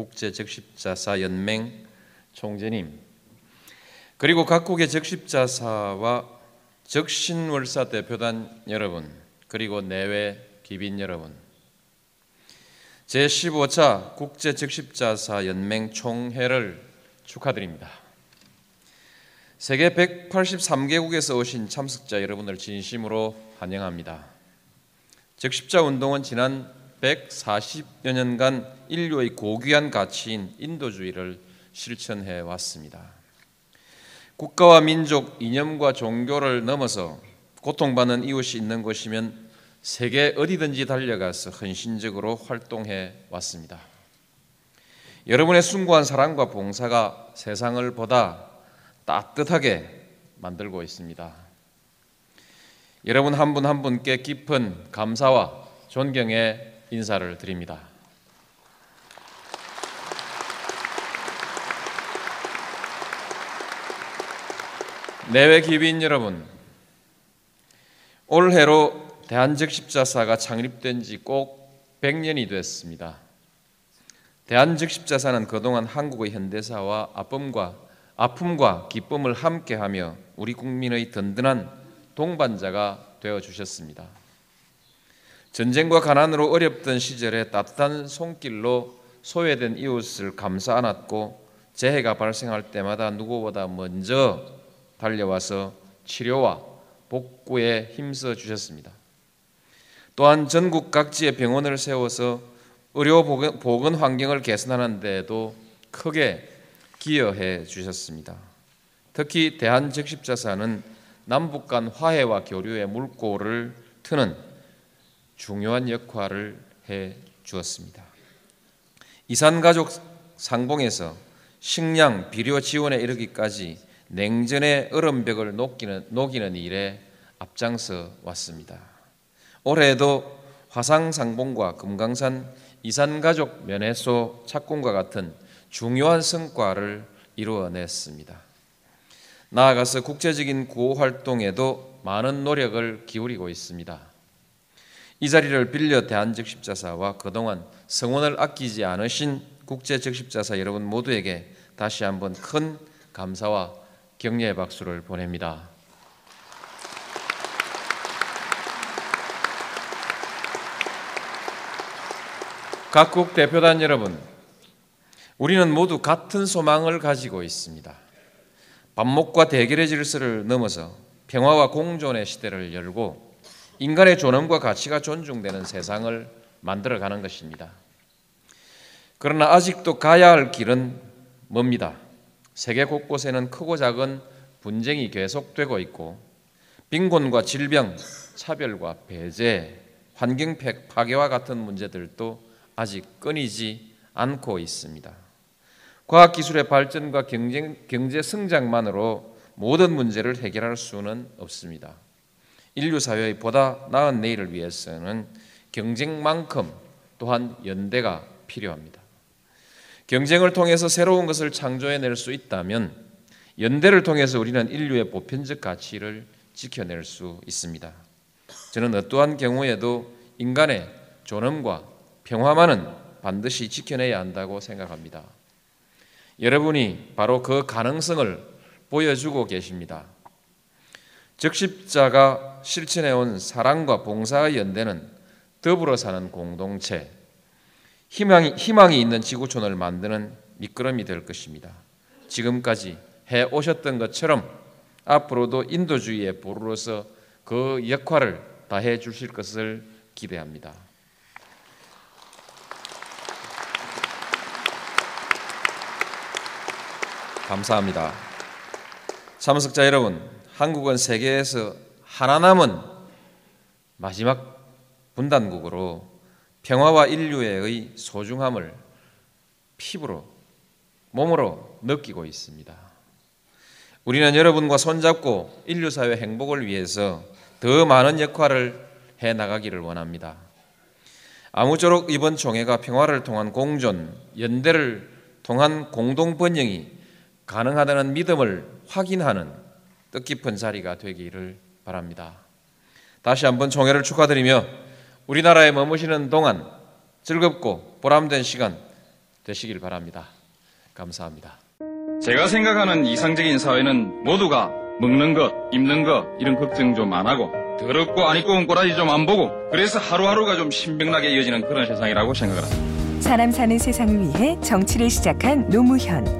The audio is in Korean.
국제 적십자사 연맹 총재님 그리고 각국의 적십자사와 적신월사 대표단 여러분 그리고 내외 기빈 여러분 제 15차 국제 적십자사 연맹 총회를 축하드립니다. 세계 183개국에서 오신 참석자 여러분을 진심으로 환영합니다. 적십자 운동은 지난 140여 년간 인류의 고귀한 가치인 인도주의를 실천해 왔습니다. 국가와 민족, 이념과 종교를 넘어서 고통받는 이웃이 있는 곳이면 세계 어디든지 달려가서 헌신적으로 활동해 왔습니다. 여러분의 숭고한 사랑과 봉사가 세상을 보다 따뜻하게 만들고 있습니다. 여러분 한 분한 분께 깊은 감사와 존경의 인사를 드립니다. 내외 기빈 여러분, 올해로 대한적 십자사가 창립된 지 꼭 100년이 됐습니다. 대한적 십자사는 그동안 한국의 현대사와 아픔과 아픔과 기쁨을 함께하며 우리 국민의 든든한 동반자가 되어 주셨습니다. 전쟁과 가난으로 어렵던 시절에 따뜻한 손길로 소외된 이웃을 감싸 안았고 재해가 발생할 때마다 누구보다 먼저 달려와서 치료와 복구에 힘써 주셨습니다. 또한 전국 각지에 병원을 세워서 의료 보건 환경을 개선하는 데도 크게 기여해 주셨습니다. 특히 대한적십자사는 남북 간 화해와 교류의 물꼬를 트는 중요한 역할을 해 주었습니다. 이산 가족 상봉에서 식량, 비료 지원에 이르기까지 냉전의 얼음벽을 녹이는, 녹이는 일에 앞장서 왔습니다. 올해에도 화상 상봉과 금강산 이산 가족 면회소 착공과 같은 중요한 성과를 이루어냈습니다. 나아가서 국제적인 구호 활동에도 많은 노력을 기울이고 있습니다. 이 자리를 빌려 대한적십자사와 그동안 성원을 아끼지 않으신 국제적십자사 여러분 모두에게 다시 한번 큰 감사와 격려의 박수를 보냅니다. 각국 대표단 여러분, 우리는 모두 같은 소망을 가지고 있습니다. 반목과 대결의 질서를 넘어서 평화와 공존의 시대를 열고 인간의 존엄과 가치가 존중되는 세상을 만들어가는 것입니다. 그러나 아직도 가야 할 길은 멉니다. 세계 곳곳에는 크고 작은 분쟁이 계속되고 있고 빈곤과 질병, 차별과 배제, 환경 파괴와 같은 문제들도 아직 끊이지 않고 있습니다. 과학 기술의 발전과 경쟁, 경제 성장만으로 모든 문제를 해결할 수는 없습니다. 인류 사회의 보다 나은 내일을 위해서는 경쟁만큼 또한 연대가 필요합니다. 경쟁을 통해서 새로운 것을 창조해낼 수 있다면 연대를 통해서 우리는 인류의 보편적 가치를 지켜낼 수 있습니다. 저는 어떠한 경우에도 인간의 존엄과 평화만은 반드시 지켜내야 한다고 생각합니다. 여러분이 바로 그 가능성을 보여주고 계십니다. 적십자가 실천해온 사랑과 봉사의 연대는 더불어 사는 공동체, 희망이, 희망이 있는 지구촌을 만드는 미끄럼이 될 것입니다. 지금까지 해 오셨던 것처럼 앞으로도 인도주의의 보루로서 그 역할을 다해 주실 것을 기대합니다. 감사합니다. 참석자 여러분, 한국은 세계에서 하나 남은 마지막 분단국으로 평화와 인류의 소중함을 피부로 몸으로 느끼고 있습니다. 우리는 여러분과 손잡고 인류 사회 행복을 위해서 더 많은 역할을 해 나가기를 원합니다. 아무쪼록 이번 총회가 평화를 통한 공존, 연대를 통한 공동 번영이 가능하다는 믿음을 확인하는 뜻깊은 자리가 되기를 바랍니다. 다시 한번 총회를 축하드리며 우리나라에 머무시는 동안 즐겁고 보람된 시간 되시길 바랍니다. 감사합니다. 제가 생각하는 이상적인 사회는 모두가 먹는 것, 입는 것 이런 걱정 좀 안 하고 더럽고 안 입고 온 꼬라지 좀 안 보고 그래서 하루하루가 좀 신명나게 이어지는 그런 세상이라고 생각을 합니다. 사람 사는 세상을 위해 정치를 시작한 노무현.